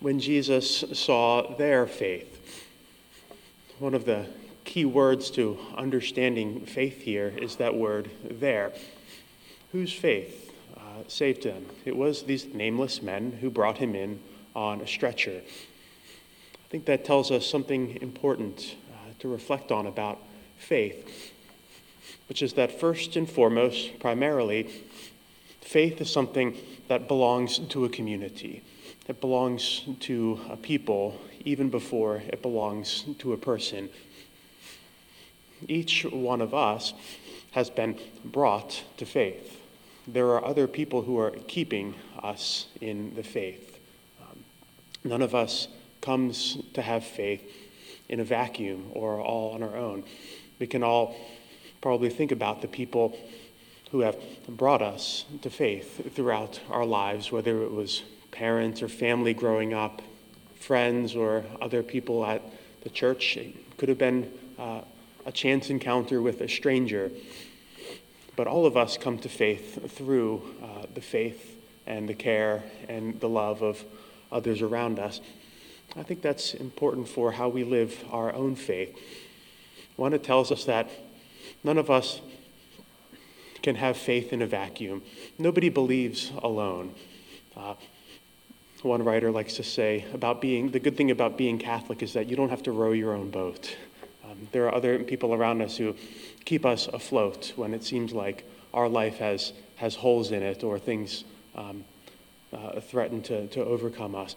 when Jesus saw their faith. One of the key words to understanding faith here is that word there. Whose faith uh, saved him? It was these nameless men who brought him in on a stretcher. I think that tells us something important uh, to reflect on about faith, which is that first and foremost, primarily, faith is something that belongs to a community. It belongs to a people even before it belongs to a person. Each one of us has been brought to faith. There are other people who are keeping us in the faith. Um, none of us comes to have faith in a vacuum or all on our own. We can all probably think about the people who have brought us to faith throughout our lives, whether it was parents or family growing up, friends or other people at the church. It could have been uh, a chance encounter with a stranger. But all of us come to faith through uh, the faith and the care and the love of others around us. I think that's important for how we live our own faith. One, it tells us that none of us can have faith in a vacuum. Nobody believes alone. Uh, one writer likes to say about being the good thing about being Catholic is that you don't have to row your own boat. Um, there are other people around us who keep us afloat when it seems like our life has, has holes in it or things um, uh, threaten to, to overcome us.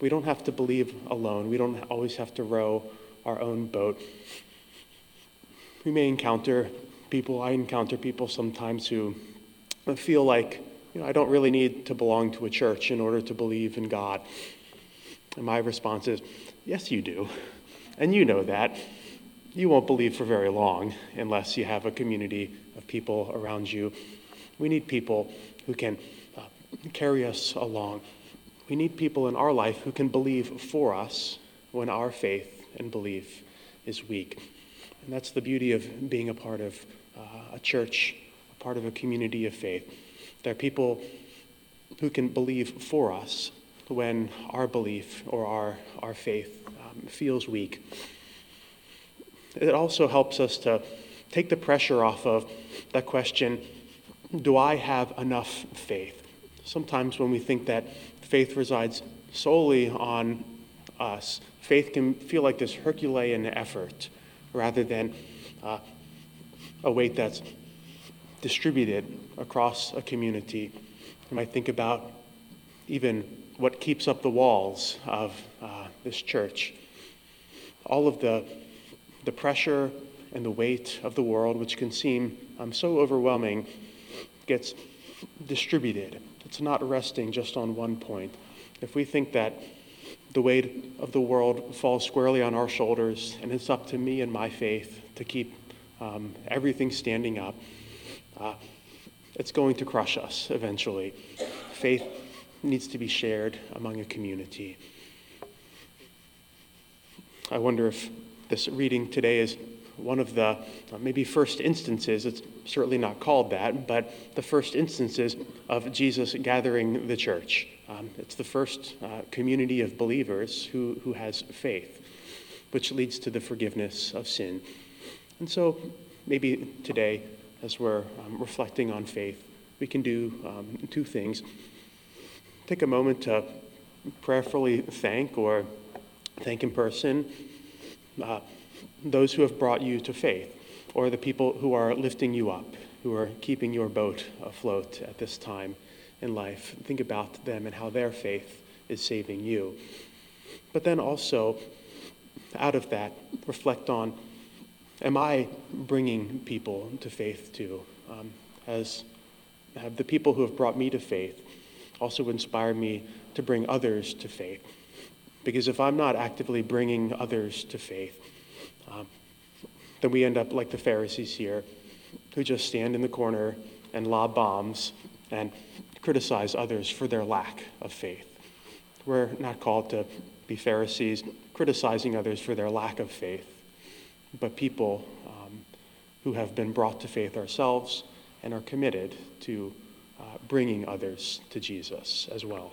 We don't have to believe alone. We don't always have to row our own boat. We may encounter people, I encounter people sometimes who feel like, you know, I don't really need to belong to a church in order to believe in God. And my response is, yes, you do. And you know that. You won't believe for very long unless you have a community of people around you. We need people who can uh, carry us along. We need people in our life who can believe for us when our faith and belief is weak. And that's the beauty of being a part of uh, a church, a part of a community of faith. There are people who can believe for us when our belief or our, our faith um, feels weak. It also helps us to take the pressure off of that question do I have enough faith? Sometimes when we think that faith resides solely on us, faith can feel like this Herculean effort rather than uh, a weight that's distributed across a community. You might think about even what keeps up the walls of uh, this church. All of the, the pressure and the weight of the world, which can seem um, so overwhelming, gets distributed. It's not resting just on one point. If we think that the weight of the world falls squarely on our shoulders and it's up to me and my faith to keep um, everything standing up, uh, it's going to crush us eventually. Faith needs to be shared among a community. I wonder if this reading today is one of the uh, maybe first instances, it's certainly not called that, but the first instances of Jesus gathering the church. Um, it's the first uh, community of believers who, who has faith, which leads to the forgiveness of sin. And so maybe today, as we're um, reflecting on faith, we can do um, two things. Take a moment to prayerfully thank or thank in person. Uh, those who have brought you to faith, or the people who are lifting you up, who are keeping your boat afloat at this time in life. Think about them and how their faith is saving you. But then also, out of that, reflect on am I bringing people to faith too? Um, as have the people who have brought me to faith also inspired me to bring others to faith? Because if I'm not actively bringing others to faith, um, then we end up like the Pharisees here, who just stand in the corner and lob bombs and criticize others for their lack of faith. We're not called to be Pharisees criticizing others for their lack of faith, but people um, who have been brought to faith ourselves and are committed to uh, bringing others to Jesus as well.